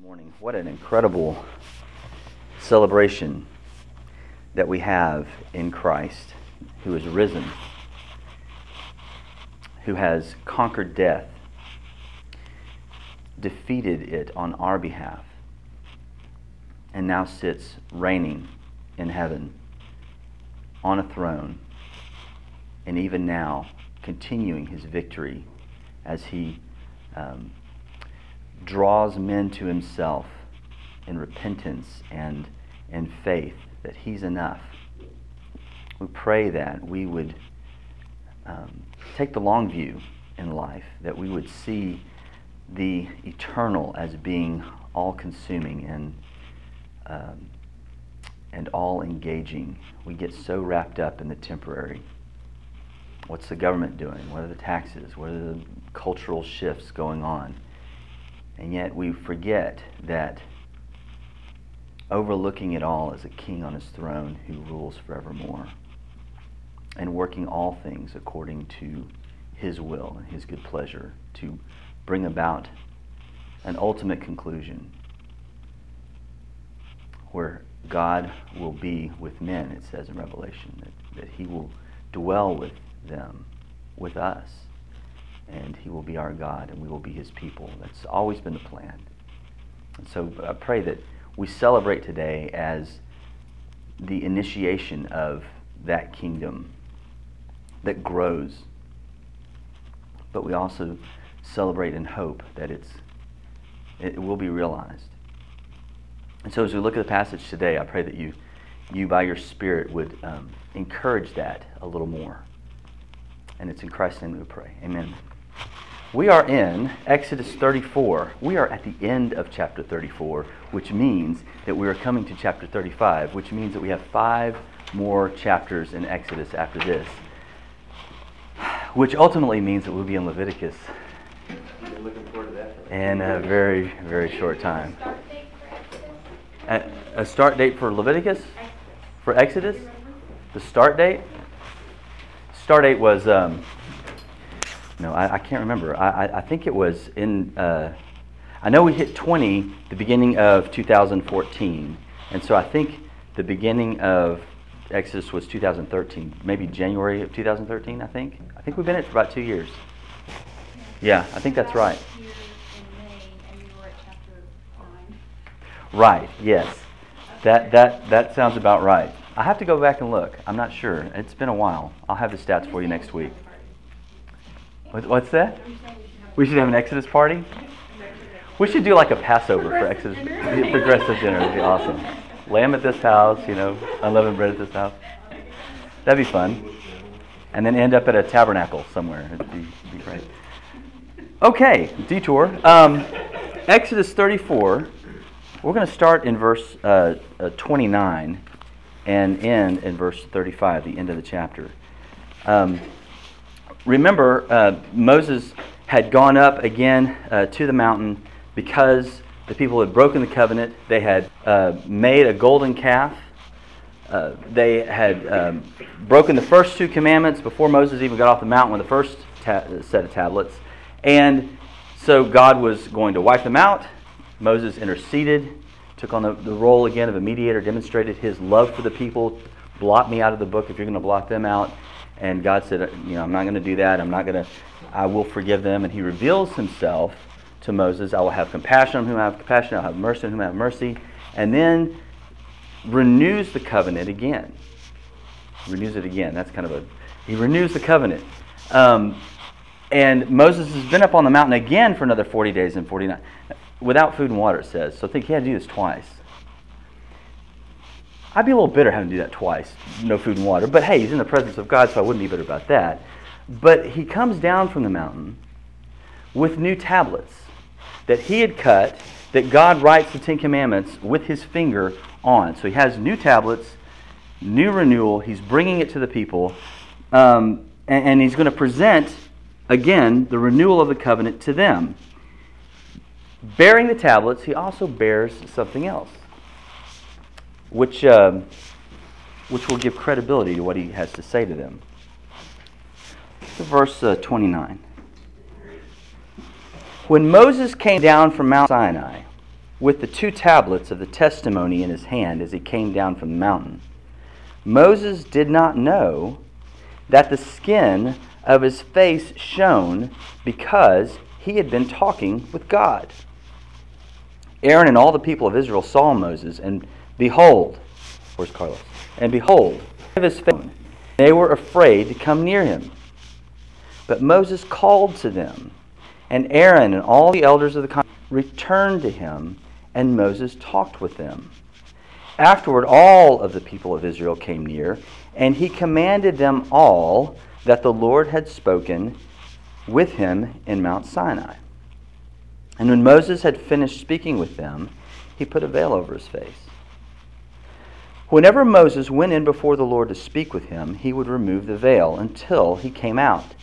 morning. What an incredible celebration that we have in Christ, who is risen, who has conquered death, defeated it on our behalf, and now sits reigning in heaven on a throne, and even now continuing his victory as he um, draws men to himself in repentance and, and faith that he's enough. We pray that we would um, take the long view in life, that we would see the eternal as being all consuming and, um, and all engaging. We get so wrapped up in the temporary. What's the government doing? What are the taxes? What are the cultural shifts going on? And yet we forget that overlooking it all is a king on his throne who rules forevermore and working all things according to his will and his good pleasure to bring about an ultimate conclusion where God will be with men, it says in Revelation, that, that he will dwell with them, with us and he will be our God and we will be his people. That's always been the plan. And so I pray that we celebrate today as the initiation of that kingdom that grows. But we also celebrate in hope that it's, it will be realized. And so as we look at the passage today, I pray that you, you by your Spirit, would um, encourage that a little more. And it's in Christ's name we pray. Amen. We are in Exodus 34. We are at the end of chapter 34, which means that we are coming to chapter 35, which means that we have five more chapters in Exodus after this, which ultimately means that we'll be in Leviticus in a very, very short time. A, start date for Leviticus? For Exodus? The start date? Start date was. Um, no, I, I can't remember. I, I, I, think it was in, uh, I know we hit 20 the beginning of 2014. And so I think the beginning of Exodus was 2013, maybe January of 2013, I think. I think we've been in it for about two years. Yeah, I think that's right. Right, yes. That, that, that sounds about right. I have to go back and look. I'm not sure. It's been a while. I'll have the stats for you next week. What's that? We should have an Exodus party. We should do like a Passover for Exodus, progressive dinner. It'd be awesome. Lamb at this house, you know, unleavened bread at this house. That'd be fun. And then end up at a tabernacle somewhere. It'd be, it'd be great. Okay, detour. Um, Exodus 34. We're going to start in verse uh, uh, 29 and end in verse 35, the end of the chapter. Um, remember, uh, Moses had gone up again uh, to the mountain because the people had broken the covenant. They had uh, made a golden calf. Uh, they had um, broken the first two commandments before Moses even got off the mountain with the first ta- set of tablets. And so God was going to wipe them out. Moses interceded, took on the, the role again of a mediator, demonstrated his love for the people. Blot me out of the book if you're going to blot them out. And God said, you know, I'm not going to do that. I'm not going to, I will forgive them. And he reveals himself to Moses. I will have compassion on whom I have compassion. I'll have mercy on whom I have mercy. And then renews the covenant again. Renews it again. That's kind of a, he renews the covenant. Um, and Moses has been up on the mountain again for another 40 days and 49, without food and water, it says. So I think he had to do this twice. I'd be a little bitter having to do that twice, no food and water. But hey, he's in the presence of God, so I wouldn't be bitter about that. But he comes down from the mountain with new tablets that he had cut, that God writes the Ten Commandments with his finger on. So he has new tablets, new renewal. He's bringing it to the people. Um, and, and he's going to present, again, the renewal of the covenant to them. Bearing the tablets, he also bears something else which, um, which will give credibility to what he has to say to them. Verse uh, 29. When Moses came down from Mount Sinai with the two tablets of the testimony in his hand as he came down from the mountain. Moses did not know that the skin of his face shone because he had been talking with God. Aaron and all the people of Israel saw Moses, and behold, where's Carlos? And behold, his face, they were afraid to come near him. But Moses called to them, and Aaron and all the elders of the congregation returned to him, and Moses talked with them. Afterward, all of the people of Israel came near, and he commanded them all that the Lord had spoken with him in Mount Sinai. And when Moses had finished speaking with them, he put a veil over his face. Whenever Moses went in before the Lord to speak with him, he would remove the veil until he came out.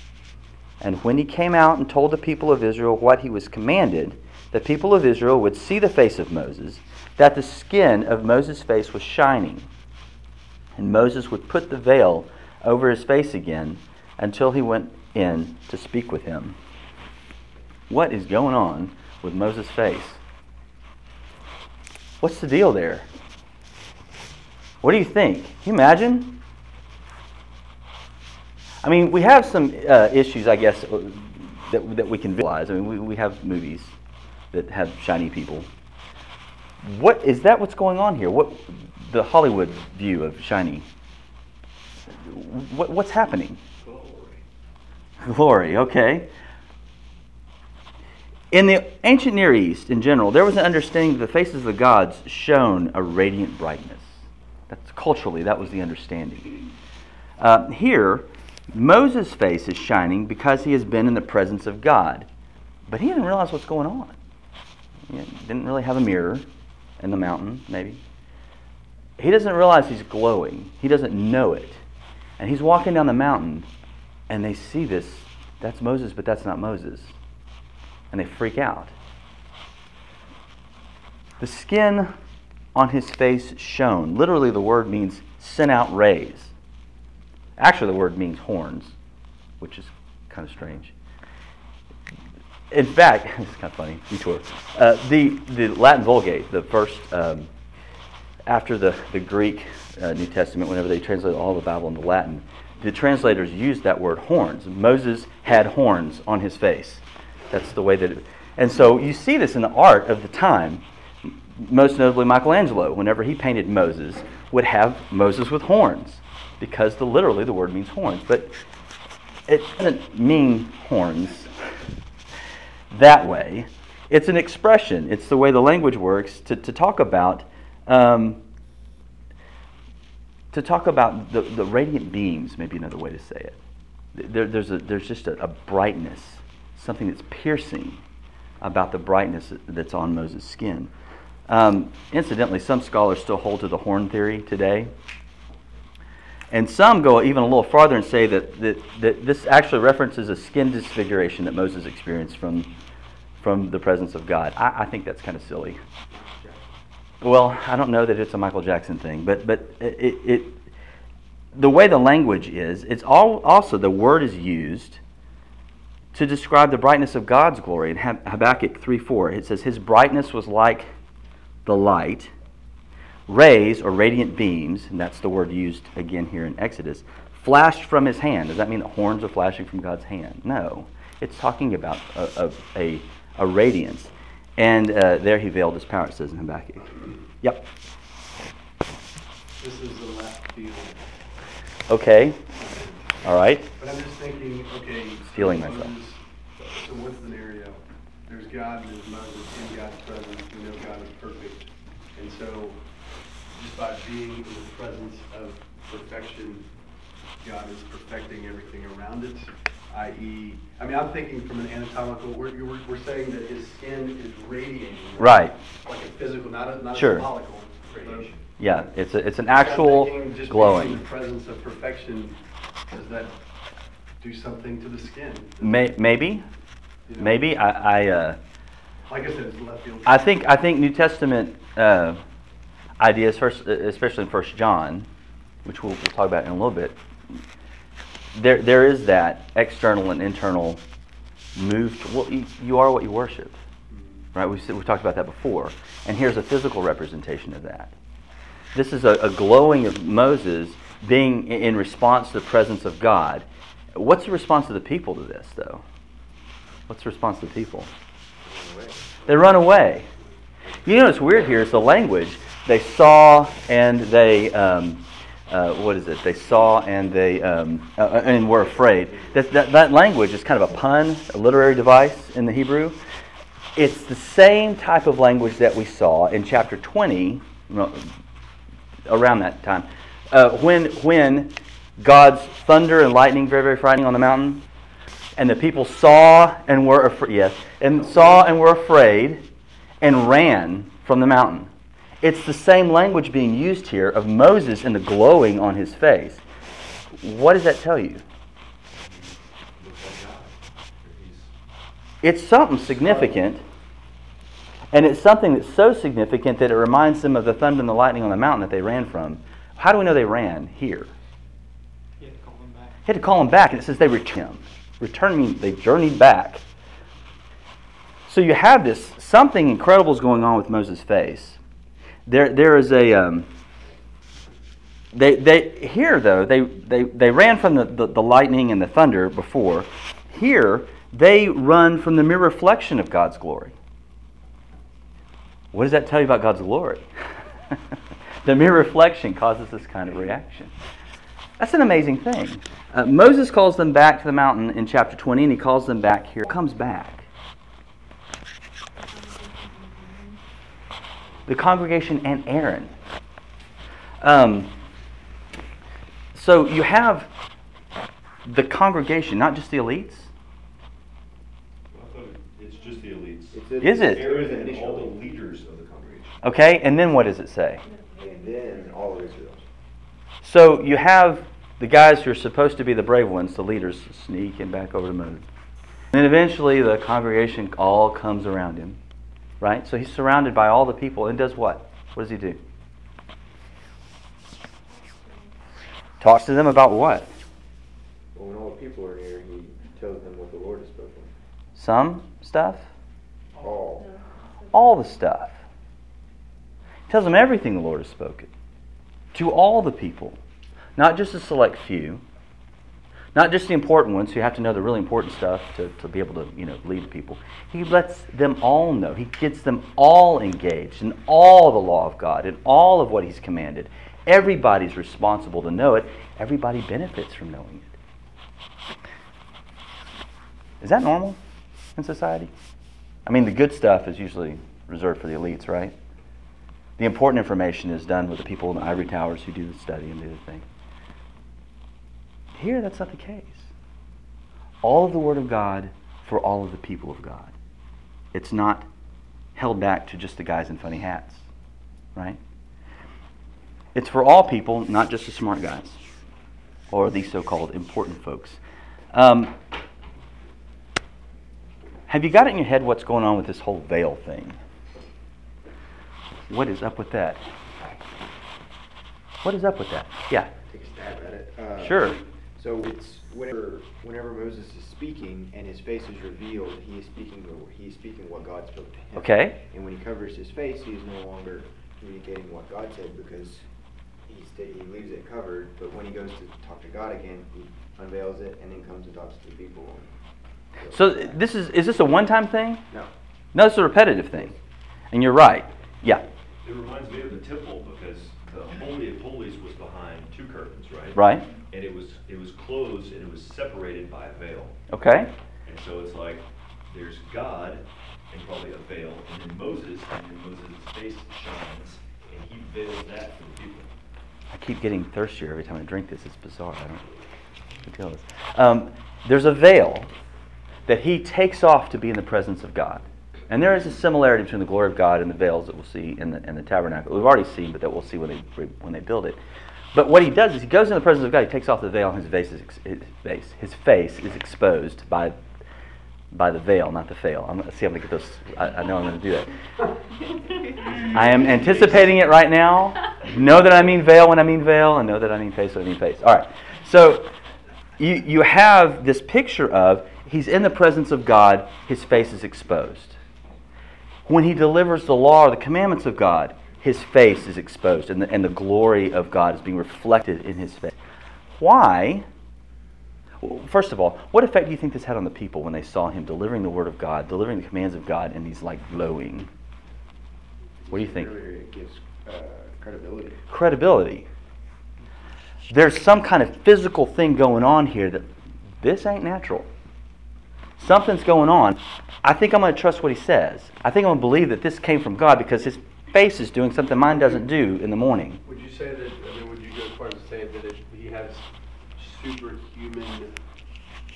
And when he came out and told the people of Israel what he was commanded, the people of Israel would see the face of Moses, that the skin of Moses' face was shining. And Moses would put the veil over his face again until he went in to speak with him. What is going on with Moses' face? What's the deal there? What do you think? Can you imagine? I mean, we have some uh, issues, I guess, uh, that, that we can visualize. I mean, we, we have movies that have shiny people. What is that? What's going on here? What the Hollywood view of shiny? What, what's happening? Glory. Glory. Okay. In the ancient Near East, in general, there was an understanding that the faces of the gods shone a radiant brightness. That's culturally that was the understanding. Uh, here, Moses' face is shining because he has been in the presence of God, but he didn't realize what's going on. He didn't really have a mirror in the mountain, maybe. He doesn't realize he's glowing. He doesn't know it. And he's walking down the mountain, and they see this. That's Moses, but that's not Moses. And they freak out. The skin on his face shone. Literally, the word means sent out rays. Actually, the word means horns, which is kind of strange. In fact, it's kind of funny, detour. Uh, the, the Latin Vulgate, the first, um, after the, the Greek uh, New Testament, whenever they translated all the Bible into Latin, the translators used that word horns. Moses had horns on his face. That's the way that it. And so you see this in the art of the time most notably Michelangelo, whenever he painted Moses, would have Moses with horns, because the, literally the word means horns. But it doesn't mean horns that way. It's an expression. It's the way the language works to, to talk about um, to talk about the, the radiant beams. Maybe another way to say it. There, there's a, there's just a, a brightness, something that's piercing about the brightness that's on Moses' skin. Um, incidentally, some scholars still hold to the horn theory today. And some go even a little farther and say that, that, that this actually references a skin disfiguration that Moses experienced from, from the presence of God. I, I think that's kind of silly. Well, I don't know that it's a Michael Jackson thing, but, but it, it, the way the language is, it's all, also the word is used to describe the brightness of God's glory. In Habakkuk 3 4, it says, His brightness was like the light, rays or radiant beams, and that's the word used again here in Exodus, flashed from his hand. Does that mean the horns are flashing from God's hand? No. It's talking about a, a, a radiance. And uh, there he veiled his power, it says in Habakkuk. Yep. This is the left field. Okay. All right. But I'm just thinking, okay. Feeling myself. So what's the scenario? There's God and there's Moses in God's presence. We know God is perfect. And so just by being in the presence of perfection, God is perfecting everything around it, i.e., I mean, I'm thinking from an anatomical, we're, we're, we're saying that his skin is radiating. Right. Like a physical, not a, not sure. a symbolical radiation. Yeah, it's, a, it's an actual just glowing. Being in the presence of perfection, does that do something to the skin? May, maybe. You know? Maybe I. I uh, like I said, it's left field. I think I think New Testament uh, ideas, first, especially in First John, which we'll, we'll, talk about in a little bit. There, there is that external and internal move. To, well, you, you, are what you worship. Right? We've, we've talked about that before. And here's a physical representation of that. This is a, a glowing of Moses being in response to the presence of God. What's the response of the people to this, though? What's the response the people? They run away. You know what's weird here is the language. They saw and they, um, uh, what is it? They saw and they um, uh, and were afraid. That, that, that language is kind of a pun, a literary device in the Hebrew. It's the same type of language that we saw in chapter 20, around that time, uh, when, when God's thunder and lightning, very, very frightening on the mountain, and the people saw and were afraid, yes, and saw and were afraid and ran from the mountain. It's the same language being used here of Moses and the glowing on his face. What does that tell you? It's something significant. And it's something that's so significant that it reminds them of the thunder and the lightning on the mountain that they ran from. How do we know they ran here? He had to call him back. He had to call them back, and it says they returned. Returning, they journeyed back. So you have this something incredible is going on with Moses' face. There, there is a. Um, they, they here though they, they, they ran from the, the, the lightning and the thunder before. Here they run from the mere reflection of God's glory. What does that tell you about God's glory? the mere reflection causes this kind of reaction. That's an amazing thing. Uh, Moses calls them back to the mountain in chapter 20, and he calls them back here. Comes back. The congregation and Aaron. Um, so you have the congregation, not just the elites. It's just the elites. Is it? Aaron and all the leaders of the congregation. Okay, and then what does it say? And then all of Israel. So you have the guys who are supposed to be the brave ones, the leaders, sneaking back over to Moses. And then eventually the congregation all comes around him. Right? So he's surrounded by all the people and does what? What does he do? Talks to them about what? Well, when all the people are near, he tells them what the Lord has spoken. Some stuff? All. All the stuff. He tells them everything the Lord has spoken. To all the people. Not just a select few. Not just the important ones who have to know the really important stuff to, to be able to, you know, lead people. He lets them all know. He gets them all engaged in all the law of God and all of what He's commanded. Everybody's responsible to know it. Everybody benefits from knowing it. Is that normal in society? I mean, the good stuff is usually reserved for the elites, right? The important information is done with the people in the ivory towers who do the study and do the thing. Here, that's not the case. All of the Word of God for all of the people of God. It's not held back to just the guys in funny hats, right? It's for all people, not just the smart guys or the so called important folks. Um, have you got it in your head what's going on with this whole veil thing? What is up with that? What is up with that? Yeah. Take a stab at it. Uh, Sure. So it's whenever whenever Moses is speaking and his face is revealed, he is speaking the, he is speaking what God spoke to him. Okay. And when he covers his face, he is no longer communicating what God said because he sta- he leaves it covered. But when he goes to talk to God again, he unveils it and then comes and talks to the people. And So this is is this a one-time thing? no. No, it's a repetitive thing. And you're right. Yeah. It reminds me of the temple because the Holy of Holies was behind two curtains, right? Right. And it was, it was closed and it was separated by a veil. Okay. And so it's like, there's God and probably a veil, and then Moses, and then Moses' face shines, and he veils that for the people. I keep getting thirstier every time I drink this. It's bizarre. I don't tell this. Um, there's a veil that he takes off to be in the presence of God. And there is a similarity between the glory of God and the veils that we'll see in the, in the tabernacle. We've already seen, but that we'll see when they, when they build it. But what he does is he goes in the presence of God, he takes off the veil, and his face is, his face, his face is exposed by, by the veil, not the veil. I'm, going to see, I'm going to get those. I, I know I'm going to do that. I am anticipating it right now. Know that I mean veil when I mean veil, and know that I mean face when I mean face. All right. So you, you have this picture of he's in the presence of God, his face is exposed. When he delivers the law or the commandments of God, his face is exposed and the, and the glory of God is being reflected in his face. Why? Well, First of all, what effect do you think this had on the people when they saw him delivering the word of God, delivering the commands of God, and he's like glowing? What do you think? It gives uh, credibility. Credibility. There's some kind of physical thing going on here that this ain't natural. Something's going on. I think I'm going to trust what he says. I think I'm going to believe that this came from God because his face is doing something mine doesn't do in the morning. Would you say that, I mean, would you go as far as to say that it, he has superhuman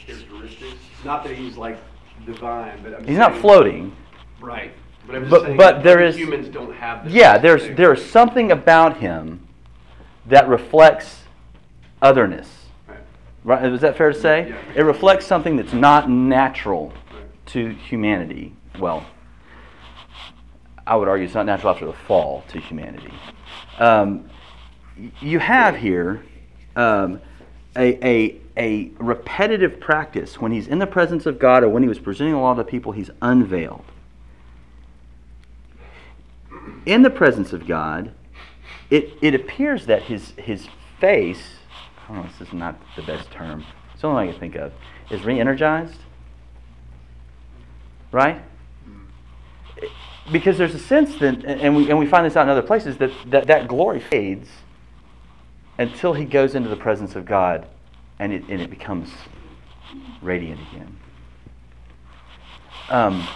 characteristics? Not that he's like divine, but I'm He's not floating. Right. But I'm just But- saying but that there humans don't have this. Yeah, there's thing. there's something about him that reflects otherness. Right. Is that fair to say? Yeah. It reflects something that's not natural to humanity. Well, I would argue it's not natural after the fall to humanity. Um, you have here um, a, a, a repetitive practice. When he's in the presence of God or when he was presenting the law to the people, he's unveiled. In the presence of God, it, it appears that his, his face, I don't know, this is not the best term, it's the only one I can think of, is re energized. Right? Because there's a sense that, and we, and we find this out in other places, that, that that glory fades until he goes into the presence of God and it, and it becomes radiant again. Um,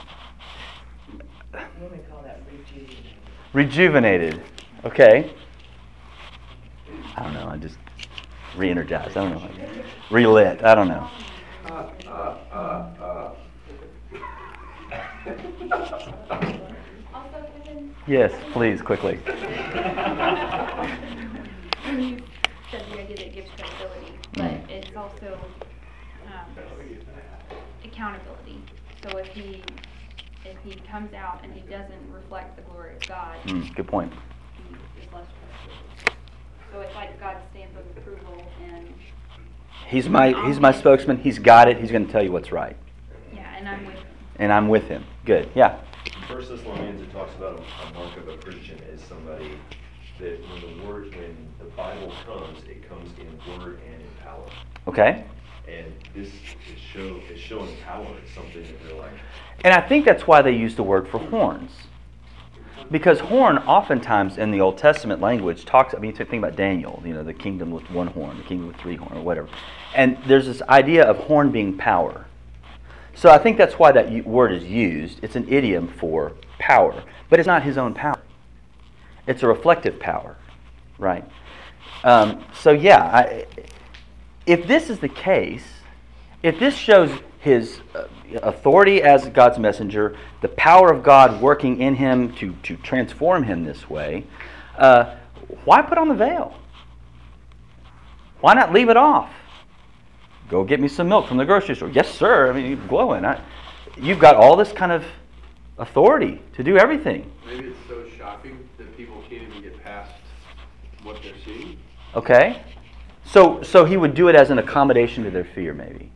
What do we call that rejuvenated? rejuvenated. Okay. I don't know. I just re-energized. I don't know. Relit. I don't know. Yes, please, quickly. you said the idea that gives credibility, but Mm. it's also um, accountability. So if he if he comes out and he doesn't reflect the glory of God, Mm, good point. he is less credible. So it's like God's stamp of approval, and He's my he's my spokesman. He's got it. He's going to tell you what's right, yeah, and I'm with him. and I'm with him. Good. Yeah. First Thessalonians, it talks about a a mark of a Christian is somebody that when the word, when the Bible comes, it comes in word and in power. Okay. And this is show, is showing power. It's something that they're like, And I think that's why they use the word for horns. Because horn, oftentimes in the Old Testament language, talks. I mean, you think about Daniel, you know, the kingdom with one horn, the kingdom with three horn, or whatever. And there's this idea of horn being power. So I think that's why that word is used. It's an idiom for power, but it's not his own power. It's a reflective power, right? Um, so yeah, I, if this is the case, if this shows his uh, authority as God's messenger, the power of God working in him to, to transform him this way, uh, why put on the veil? Why not leave it off? Go get me some milk from the grocery store. Yes, sir. I mean, you're glowing. I, you've got all this kind of authority to do everything. Maybe it's so shocking that people can't even get past what they're seeing. Okay? So, so he would do it as an accommodation to their fear, maybe.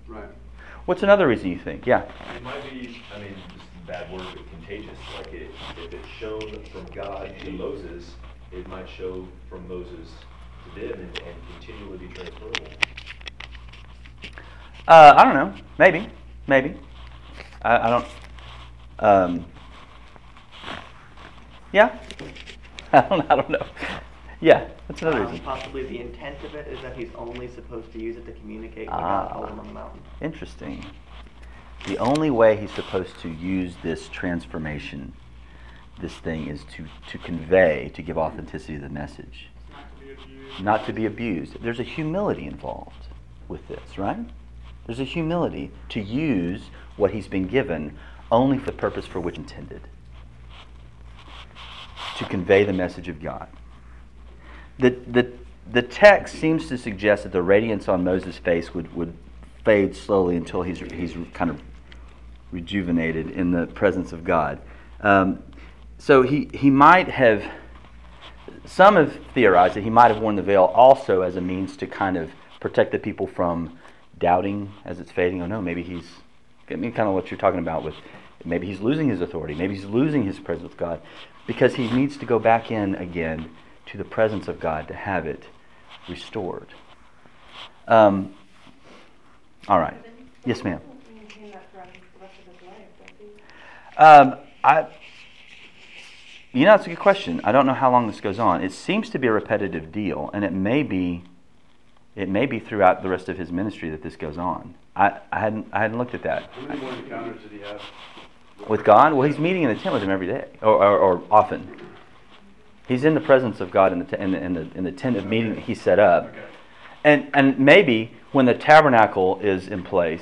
What's another reason you think? Yeah. it might be, I mean, just a bad word, but contagious. Like it, if it's shown from God to Moses, it might show from Moses to them and, and continually be transferable. Uh, I don't know. Maybe. Maybe. I, I don't. Um, yeah. I don't. I don't know. Yeah. That's another Um, reason. Possibly the intent of it is that he's only supposed to use it to communicate what Ah. God told him on the mountain. Interesting. The only way he's supposed to use this transformation, this thing, is to to convey, to give authenticity to the message, Not to be abused. not to be abused. There's a humility involved with this, right? There's a humility to use what he's been given only for the purpose for which intended. To convey the message of God. The, the, the text seems to suggest that the radiance on Moses' face would, would fade slowly until he's, he's kind of rejuvenated in the presence of God. Um, so he, he might have, some have theorized that he might have worn the veil also as a means to kind of protect the people from doubting as it's fading. Oh no, maybe he's, I mean, kind of what you're talking about with Maybe he's losing his authority. Maybe he's losing his presence with God because he needs to go back in again to the presence of God to have it restored. Um, all right. Yes, ma'am. Um, I, you know, it's a good question. I don't know how long this goes on. It seems to be a repetitive deal, and it may be, it may be throughout the rest of his ministry that this goes on. I, I hadn't, I hadn't looked at that. How many more encounters did he have? With God? Well, he's meeting in the tent with him every day, or, or, or often. He's in the presence of God in the, t- in the, in the, in the tent of meeting that he set up. Okay. And, and maybe when the tabernacle is in place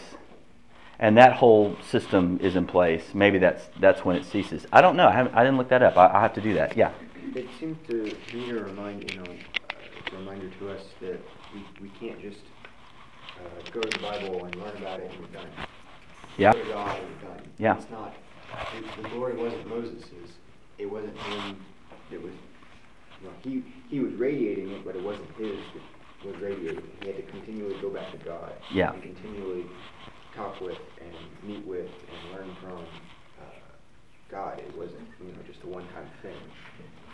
and that whole system is in place, maybe that's, that's when it ceases. I don't know. I, haven't, I didn't look that up. I, I'll have to do that. Yeah. It seems to be to remind, you know, a reminder to us that we, we can't just uh, go to the Bible and learn about it and we're done. Yeah. Go God and we're done. Yeah. It's not, it, the glory wasn't Moses's. It wasn't him It was, know, he, he was radiating it, but it wasn't his that was radiating it. He had to continually go back to God. Yeah. And continually talk with and meet with and learn from uh, God. It wasn't, you know, just a one-time thing.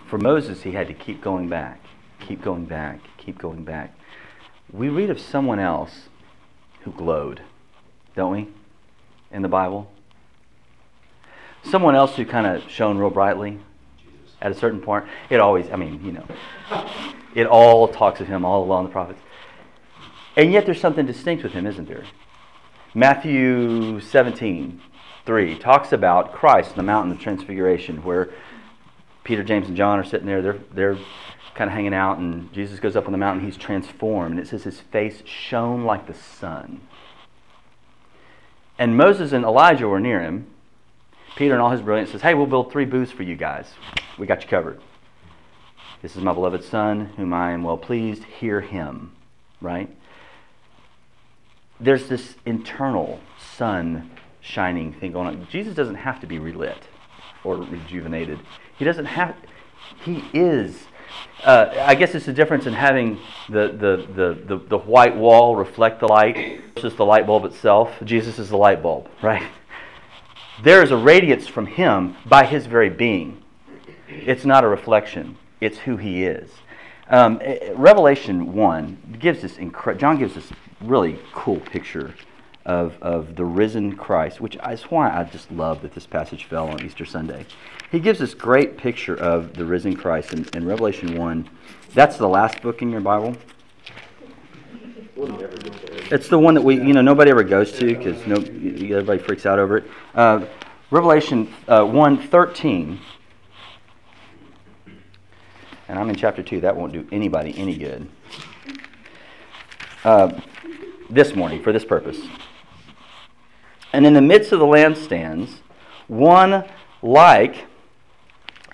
For Moses, he had to keep going back, keep going back, keep going back. We read of someone else who glowed, don't we, in the Bible? Someone else who kind of shone real brightly. At a certain point. It always, I mean, you know, it all talks of him all along the prophets. And yet there's something distinct with him, isn't there? Matthew 17, 3 talks about Christ on the mountain of transfiguration where Peter, James, and John are sitting there. They're, they're kind of hanging out, and Jesus goes up on the mountain. He's transformed, and it says his face shone like the sun. And Moses and Elijah were near him. Peter, in all his brilliance, says, Hey, we'll build three booths for you guys. We got you covered. This is my beloved Son, whom I am well pleased. Hear him. Right? There's this internal sun shining thing going on. Jesus doesn't have to be relit or rejuvenated. He doesn't have. He is. Uh, I guess it's the difference in having the, the, the, the, the white wall reflect the light versus the light bulb itself. Jesus is the light bulb, right? There is a radiance from him by his very being. It's not a reflection, it's who he is. Um, eh, Revelation 1 gives this incre- John gives this really cool picture of, of the risen Christ, which is why I just love that this passage fell on Easter Sunday. He gives this great picture of the risen Christ in, in Revelation 1. That's the last book in your Bible. It's the one that we, you know, nobody ever goes to because no, everybody freaks out over it. Uh, Revelation uh, 1 13. And I'm in chapter 2. That won't do anybody any good. Uh, this morning, for this purpose. And in the midst of the lampstands, one like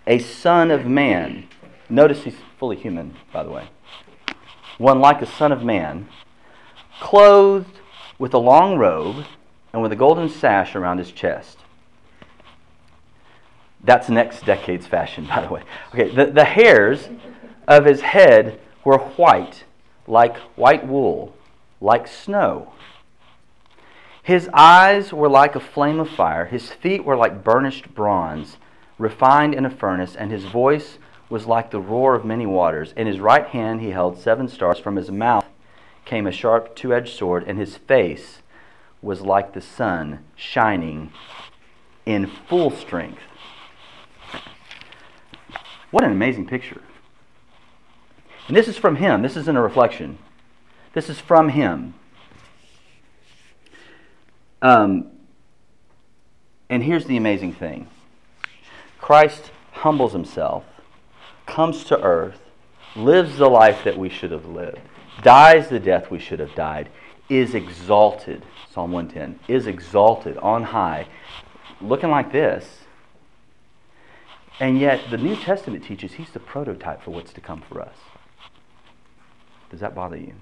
a son of man. Notice he's fully human, by the way. One like a son of man clothed with a long robe and with a golden sash around his chest. That's next decade's fashion, by the way. Okay, the, the hairs of his head were white, like white wool, like snow. His eyes were like a flame of fire, his feet were like burnished bronze, refined in a furnace, and his voice was like the roar of many waters. In his right hand he held seven stars. From his mouth came a sharp two edged sword, and his face was like the sun shining in full strength. What an amazing picture. And this is from him. This isn't a reflection. This is from him. Um, and here's the amazing thing Christ humbles himself, comes to earth, lives the life that we should have lived, dies the death we should have died, is exalted. Psalm 110 is exalted on high, looking like this. And yet, the New Testament teaches he's the prototype for what's to come for us. Does that bother you?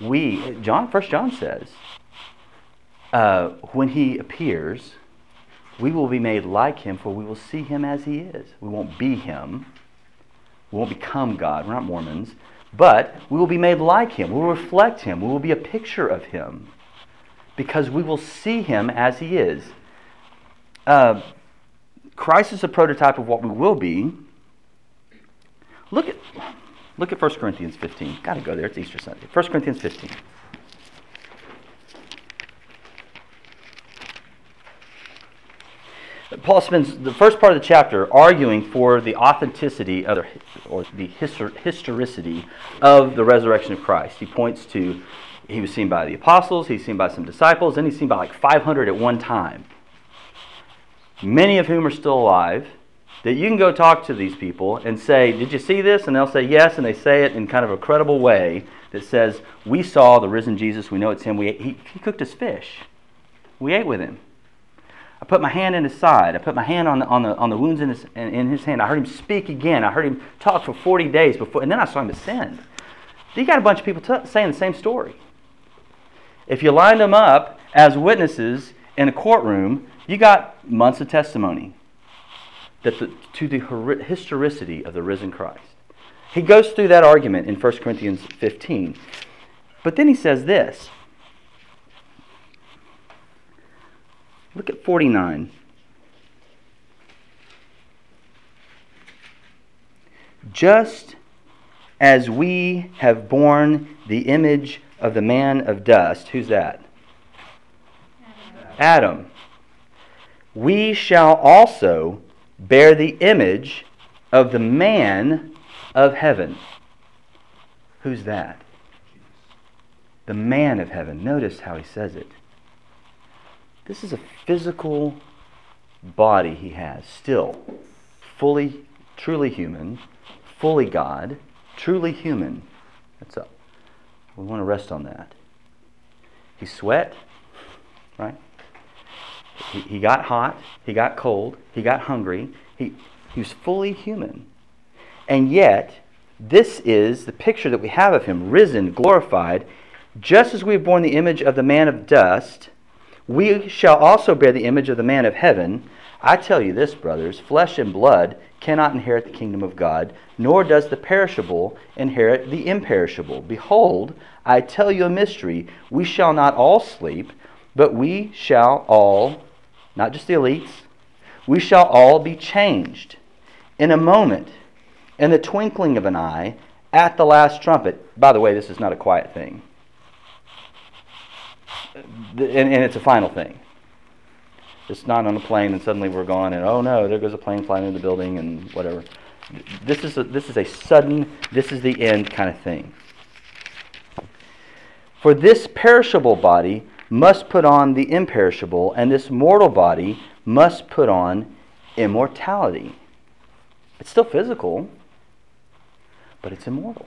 We, John, First John says, uh, when he appears, we will be made like him, for we will see him as he is. We won't be him. We won't become God. We're not Mormons. But we will be made like him. We will reflect him. We will be a picture of him. Because we will see him as he is. uh, Christ is a prototype of what we will be. Look at look at 1 Corinthians 15. Got to go there. It's Easter Sunday. 1 Corinthians 15. Paul spends the first part of the chapter arguing for the authenticity of the, or the histor- historicity of the resurrection of Christ. He points to he was seen by the apostles, he's seen by some disciples, and he's seen by like 500 at one time. Many of whom are still alive. That you can go talk to these people and say, Did you see this? And they'll say yes, and they say it in kind of a credible way that says, We saw the risen Jesus, we know it's him. We he, he cooked us fish. We ate with him. I put my hand in his side. I put my hand on the, on the, on the wounds in his, in, his hand. I heard him speak again. I heard him talk for 40 days before, and then I saw him ascend. You got a bunch of people t- saying the same story. If you lined them up as witnesses in a courtroom, you got months of testimony that the, to the historicity of the risen Christ. He goes through that argument in 1 Corinthians 15. But then he says this Look at 49. Just as we have borne the image of the man of dust, who's that? Adam. We shall also bear the image of the man of heaven. Who's that? The man of heaven. Notice how he says it. This is a physical body he has, still fully, truly human, fully God, truly human. That's up. We want to rest on that. He sweat, right? He, he got hot, he got cold, he got hungry. He, he was fully human. And yet, this is the picture that we have of him risen, glorified. Just as we have borne the image of the man of dust, we shall also bear the image of the man of heaven. I tell you this, brothers flesh and blood cannot inherit the kingdom of God, nor does the perishable inherit the imperishable. Behold, I tell you a mystery. We shall not all sleep, but we shall all, not just the elites, we shall all be changed in a moment, in the twinkling of an eye, at the last trumpet. By the way, this is not a quiet thing and, and it's a final thing. It's not on a plane and suddenly we're gone and oh no, there goes a plane flying into the building and whatever. This is a, this is a sudden, this is the end kind of thing. For this perishable body must put on the imperishable, and this mortal body must put on immortality. It's still physical, but it's immortal.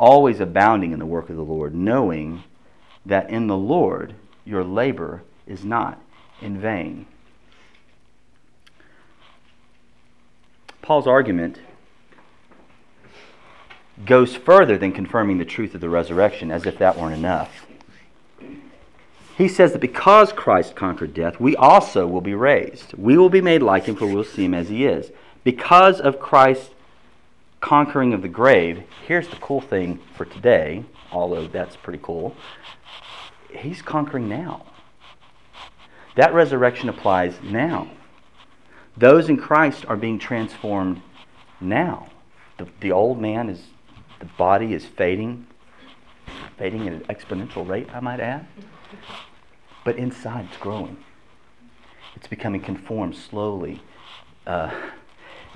always abounding in the work of the Lord, knowing that in the Lord your labor is not in vain. Paul's argument goes further than confirming the truth of the resurrection, as if that weren't enough. He says that because Christ conquered death, we also will be raised. We will be made like him, for we'll see him as he is. Because of Christ's conquering of the grave, here's the cool thing for today, although that's pretty cool. He's conquering now. That resurrection applies now. Those in Christ are being transformed now. The, the old man is, the body is fading, fading at an exponential rate, I might add. But inside it's growing. It's becoming conformed slowly. Uh,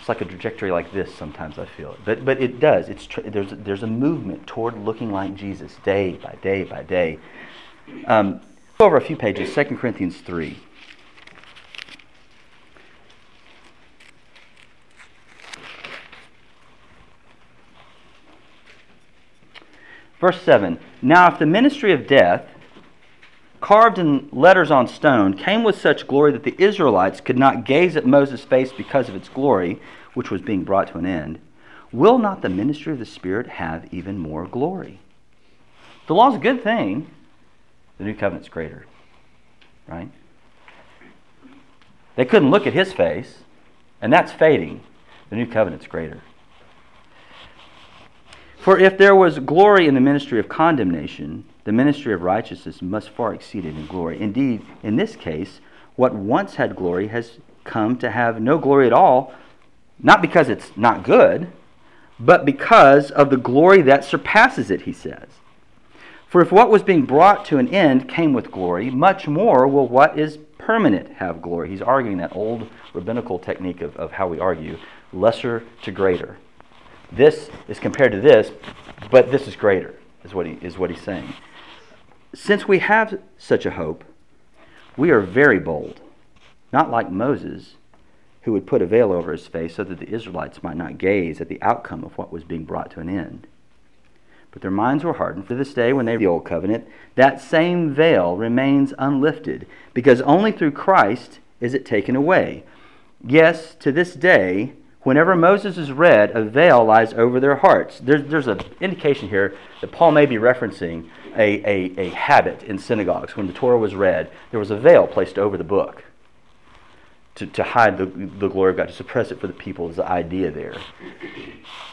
it's like a trajectory like this sometimes I feel it. But, but it does. It's tr- there's, there's a movement toward looking like Jesus day by day by day. Um, go over a few pages, 2 Corinthians 3. Verse 7 Now, if the ministry of death, carved in letters on stone, came with such glory that the Israelites could not gaze at Moses' face because of its glory, which was being brought to an end, will not the ministry of the Spirit have even more glory? The law is a good thing. The new covenant's greater. Right? They couldn't look at his face, and that's fading. The new covenant's greater. For if there was glory in the ministry of condemnation, the ministry of righteousness must far exceed it in glory. Indeed, in this case, what once had glory has come to have no glory at all, not because it's not good, but because of the glory that surpasses it, he says. For if what was being brought to an end came with glory, much more will what is permanent have glory. He's arguing that old rabbinical technique of, of how we argue lesser to greater. This is compared to this, but this is greater, is what, he, is what he's saying. Since we have such a hope, we are very bold, not like Moses, who would put a veil over his face so that the Israelites might not gaze at the outcome of what was being brought to an end. But their minds were hardened. For this day, when they read the old covenant, that same veil remains unlifted, because only through Christ is it taken away. Yes, to this day, whenever Moses is read, a veil lies over their hearts. There's, there's an indication here that Paul may be referencing a, a, a habit in synagogues. When the Torah was read, there was a veil placed over the book to, to hide the, the glory of God, to suppress it for the people, is the idea there.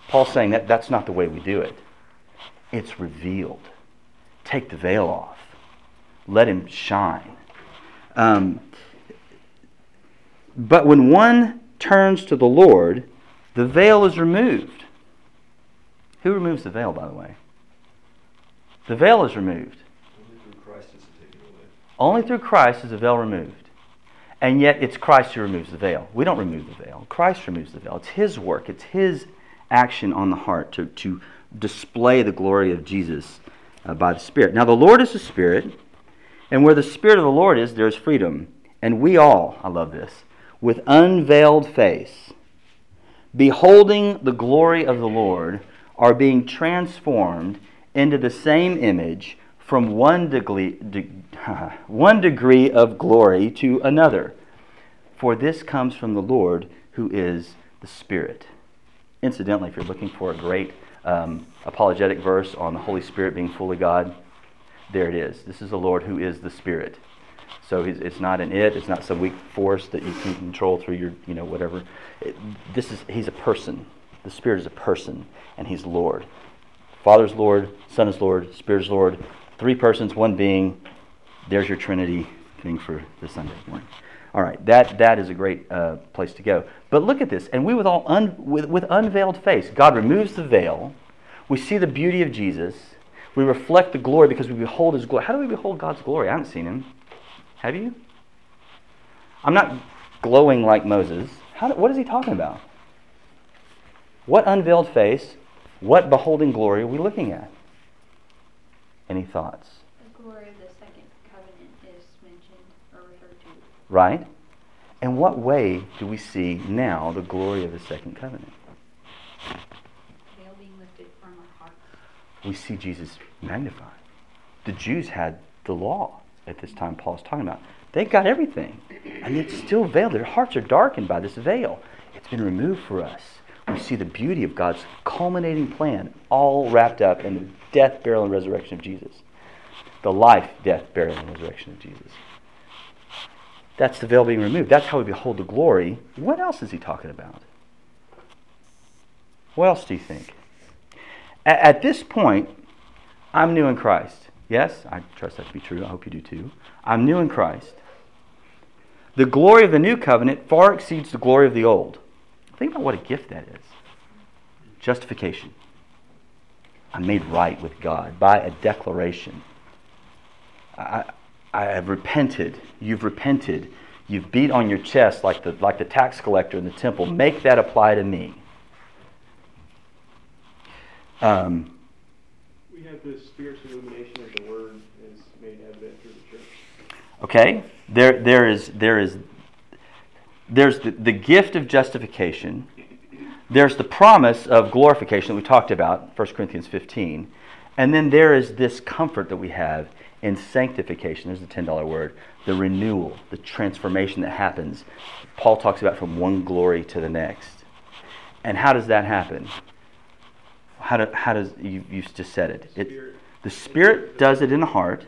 Paul's saying that that's not the way we do it. It's revealed. Take the veil off, let him shine. Um, but when one turns to the Lord, the veil is removed. Who removes the veil, by the way? The veil is removed. Only through Christ is it taken away. Only through Christ is the veil removed. And yet it's Christ who removes the veil. We don't remove the veil. Christ removes the veil. It's His work, it's His action on the heart to, to display the glory of Jesus uh, by the Spirit. Now, the Lord is the Spirit, and where the Spirit of the Lord is, there is freedom. And we all, I love this, with unveiled face, beholding the glory of the Lord, are being transformed into the same image from one degree, de, one degree of glory to another. For this comes from the Lord who is the Spirit. Incidentally, if you're looking for a great um, apologetic verse on the Holy Spirit being fully God, there it is. This is the Lord who is the Spirit. So it's not an it. It's not some weak force that you can control through your, you know, whatever. It, this is he's a person. The Spirit is a person, and he's Lord. Father's Lord, Son is Lord, Spirit is Lord. Three persons, one being. There's your Trinity thing for this Sunday morning. All right, that, that is a great uh, place to go. But look at this. And we, with, all un, with, with unveiled face, God removes the veil. We see the beauty of Jesus. We reflect the glory because we behold his glory. How do we behold God's glory? I haven't seen him. Have you? I'm not glowing like Moses. How, what is he talking about? What unveiled face, what beholding glory are we looking at? Any thoughts? The glory of the second covenant is mentioned or referred to. Right? In what way do we see now the glory of the second covenant? Veil being lifted from our hearts. We see Jesus magnified. The Jews had the law at this time Paul's talking about. They got everything. And it's still veiled. Their hearts are darkened by this veil. It's been removed for us. We see the beauty of God's culminating plan all wrapped up in the death, burial, and resurrection of Jesus. The life, death, burial, and resurrection of Jesus. That's the veil being removed. That's how we behold the glory. What else is he talking about? What else do you think? At, at this point, I'm new in Christ. Yes, I trust that to be true. I hope you do too. I'm new in Christ. The glory of the new covenant far exceeds the glory of the old. Think about what a gift that is justification. I'm made right with God by a declaration. I, I have repented. You've repented. You've beat on your chest like the, like the tax collector in the temple. Make that apply to me. Um, We have the Spirit's illumination of the Word is made evident through the church. Okay? There, there is, there is, there's the, the gift of justification. There's the promise of glorification that we talked about, 1 Corinthians 15. And then there is this comfort that we have in sanctification, there's the $10 word, the renewal, the transformation that happens. Paul talks about from one glory to the next. And how does that happen? How, do, how does, you, you just said it. it. The Spirit does it in the heart,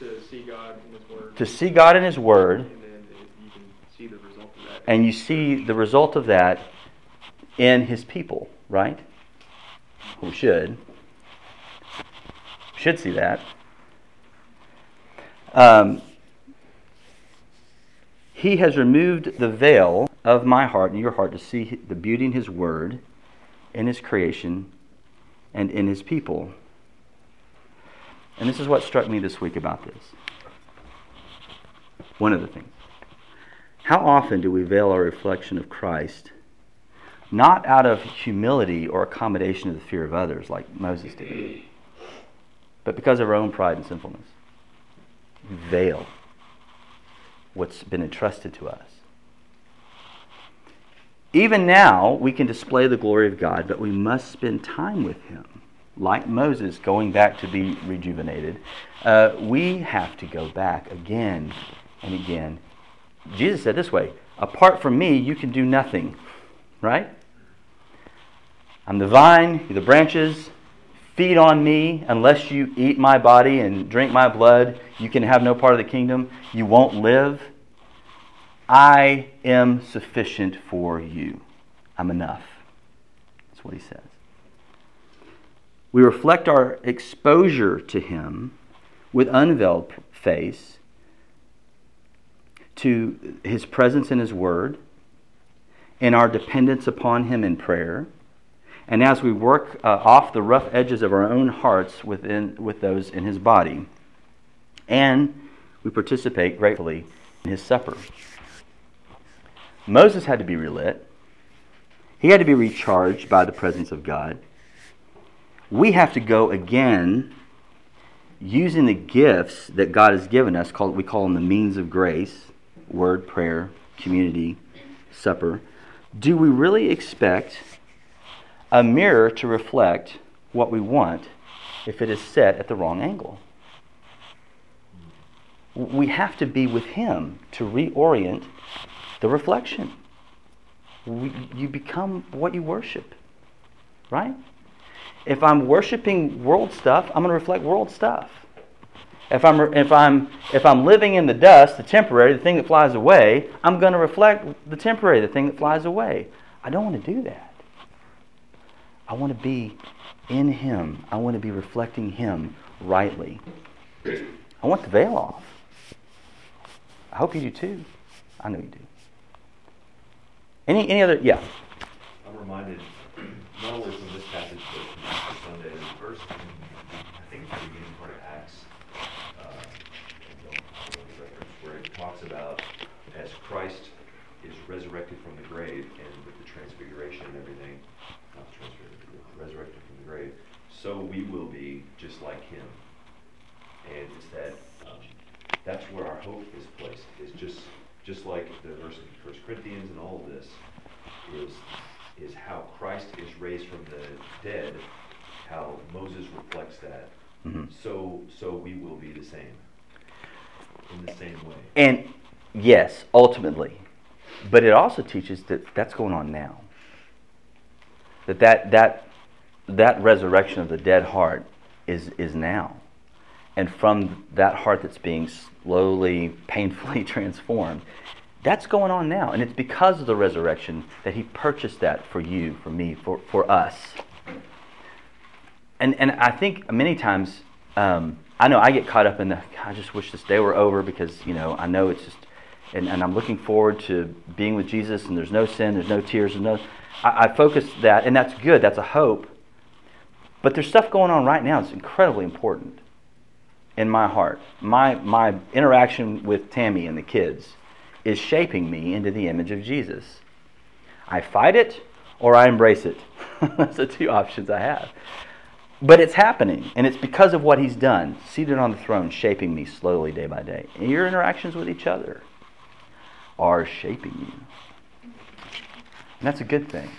To see God in His Word. to see God in His Word, And then it- you can see the result of that. And you see the result of that in His people, right? We should. Should see that. Um, he has removed the veil of my heart and your heart to see the beauty in His Word, in His creation, and in His people. And this is what struck me this week about this. One of the things. How often do we veil our reflection of Christ not out of humility or accommodation of the fear of others like Moses did, but because of our own pride and sinfulness? Veil what's been entrusted to us. Even now, we can display the glory of God, but we must spend time with Him. Like Moses going back to be rejuvenated, uh, we have to go back again and again. Jesus said this way Apart from me, you can do nothing. Right? I'm the vine, you're the branches. Feed on me. Unless you eat my body and drink my blood, you can have no part of the kingdom. You won't live. I am sufficient for you. I'm enough. That's what he says. We reflect our exposure to him with unveiled face to his presence in his word, and our dependence upon him in prayer, and as we work uh, off the rough edges of our own hearts within, with those in his body. And we participate gratefully in his supper. Moses had to be relit. He had to be recharged by the presence of God. We have to go again using the gifts that God has given us, called, we call them the means of grace word, prayer, community, supper. Do we really expect a mirror to reflect what we want if it is set at the wrong angle? We have to be with Him to reorient the reflection. We, you become what you worship, right? If I'm worshiping world stuff, I'm going to reflect world stuff. If I'm, if, I'm, if I'm living in the dust, the temporary, the thing that flies away, I'm going to reflect the temporary, the thing that flies away. I don't want to do that. I want to be in Him. I want to be reflecting Him rightly. I want the veil off. I hope you do too. I know you do. Any, any other? Yeah. I'm reminded, not only from this passage, but from Sunday, a verse in, I think it's the beginning part of Acts, uh, I don't know the reference, where it talks about as Christ is resurrected from the grave and with the transfiguration and everything, not the transfiguration, resurrected from the grave, so we will be just like him. And it's that, um, that's where our hope is placed, is just, just like the verse in First Corinthians and all of this, is, is how Christ is raised from the dead, how Moses reflects that. Mhm. So, so we will be the same, in the same way. And yes, ultimately. But it also teaches that that's going on now. That that, that, that resurrection of the dead heart is, is now. And from that heart that's being slowly, painfully transformed, that's going on now. And it's because of the resurrection that he purchased that for you, for me, for, for us. And, and I think many times, um, I know I get caught up in the, I just wish this day were over because, you know, I know it's just, and, and I'm looking forward to being with Jesus and there's no sin, there's no tears, there's no, I, I focus that, and that's good, that's a hope. But there's stuff going on right now that's incredibly important in my heart. My, my interaction with Tammy and the kids is shaping me into the image of Jesus. I fight it or I embrace it. That's the two options I have. But it's happening, and it's because of what he's done, seated on the throne, shaping me slowly day by day. And your interactions with each other are shaping you. And that's a good thing.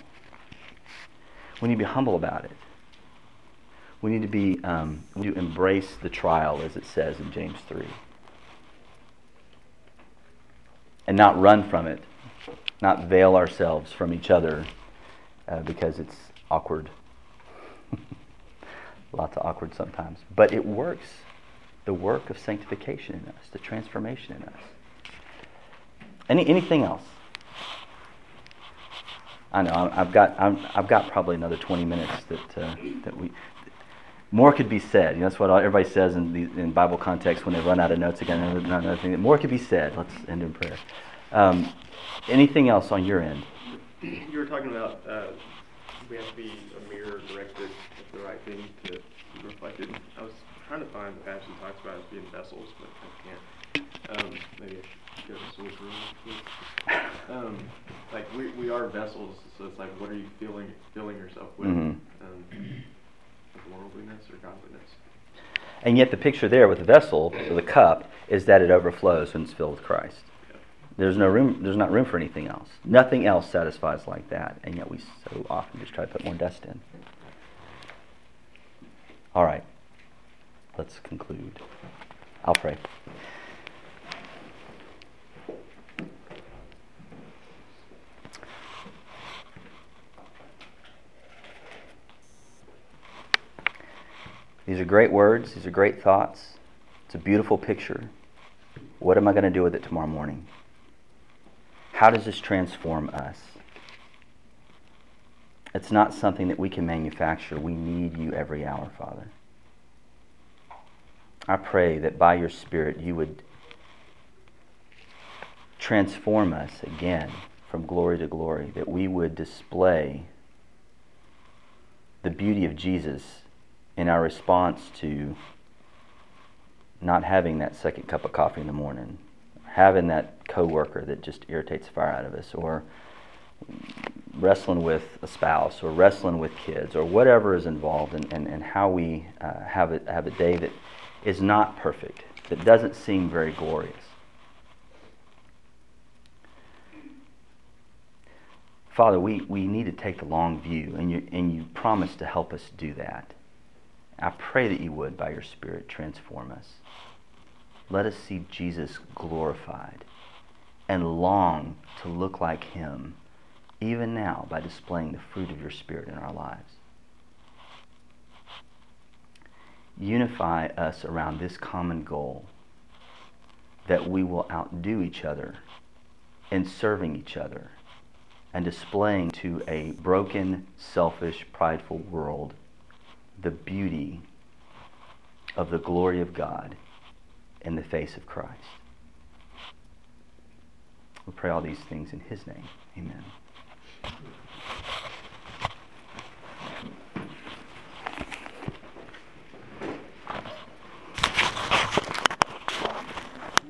We need to be humble about it. We need to be um, to embrace the trial, as it says in James three, and not run from it, not veil ourselves from each other uh, because it's awkward. Lots of awkward sometimes, but it works. The work of sanctification in us, the transformation in us. Any anything else? I know I- I've got I'm, I've got probably another 20 minutes that uh, that we more could be said. You know, that's what everybody says in the in Bible context when they run out of notes again. Another, another thing. More could be said. Let's end in prayer. Um, anything else on your end? You were talking about, uh, we have to be a mirror directed at the right thing to be reflected. I was trying to find the passage that talks about us being vessels, but I can't. Um, maybe I should go to source room. Um, like we, we are vessels, so it's like, what are you filling, filling yourself with? Mhm. Worldliness or godliness? And yet the picture there with the vessel, or the cup, is that it overflows when it's filled with Christ. There's no room. There's not room for anything else. Nothing else satisfies like that, and yet we so often just try to put more dust in. All right. Let's conclude. I'll pray. These are great words. These are great thoughts. It's a beautiful picture. What am I going to do with it tomorrow morning? How does this transform us? It's not something that we can manufacture. We need you every hour, Father. I pray that by your Spirit you would transform us again from glory to glory, that we would display the beauty of Jesus in our response to not having that second cup of coffee in the morning, having that coworker that just irritates the fire out of us, or wrestling with a spouse, or wrestling with kids, or whatever is involved, and, and, and how we uh, have, a, have a day that is not perfect, that doesn't seem very glorious. Father, we, we need to take the long view, and you, and you promise to help us do that. I pray that you would, by your Spirit, transform us. Let us see Jesus glorified and long to look like him, even now, by displaying the fruit of your Spirit in our lives. Unify us around this common goal that we will outdo each other in serving each other and displaying to a broken, selfish, prideful world the beauty of the glory of God in the face of Christ. We pray all these things in His name. Amen.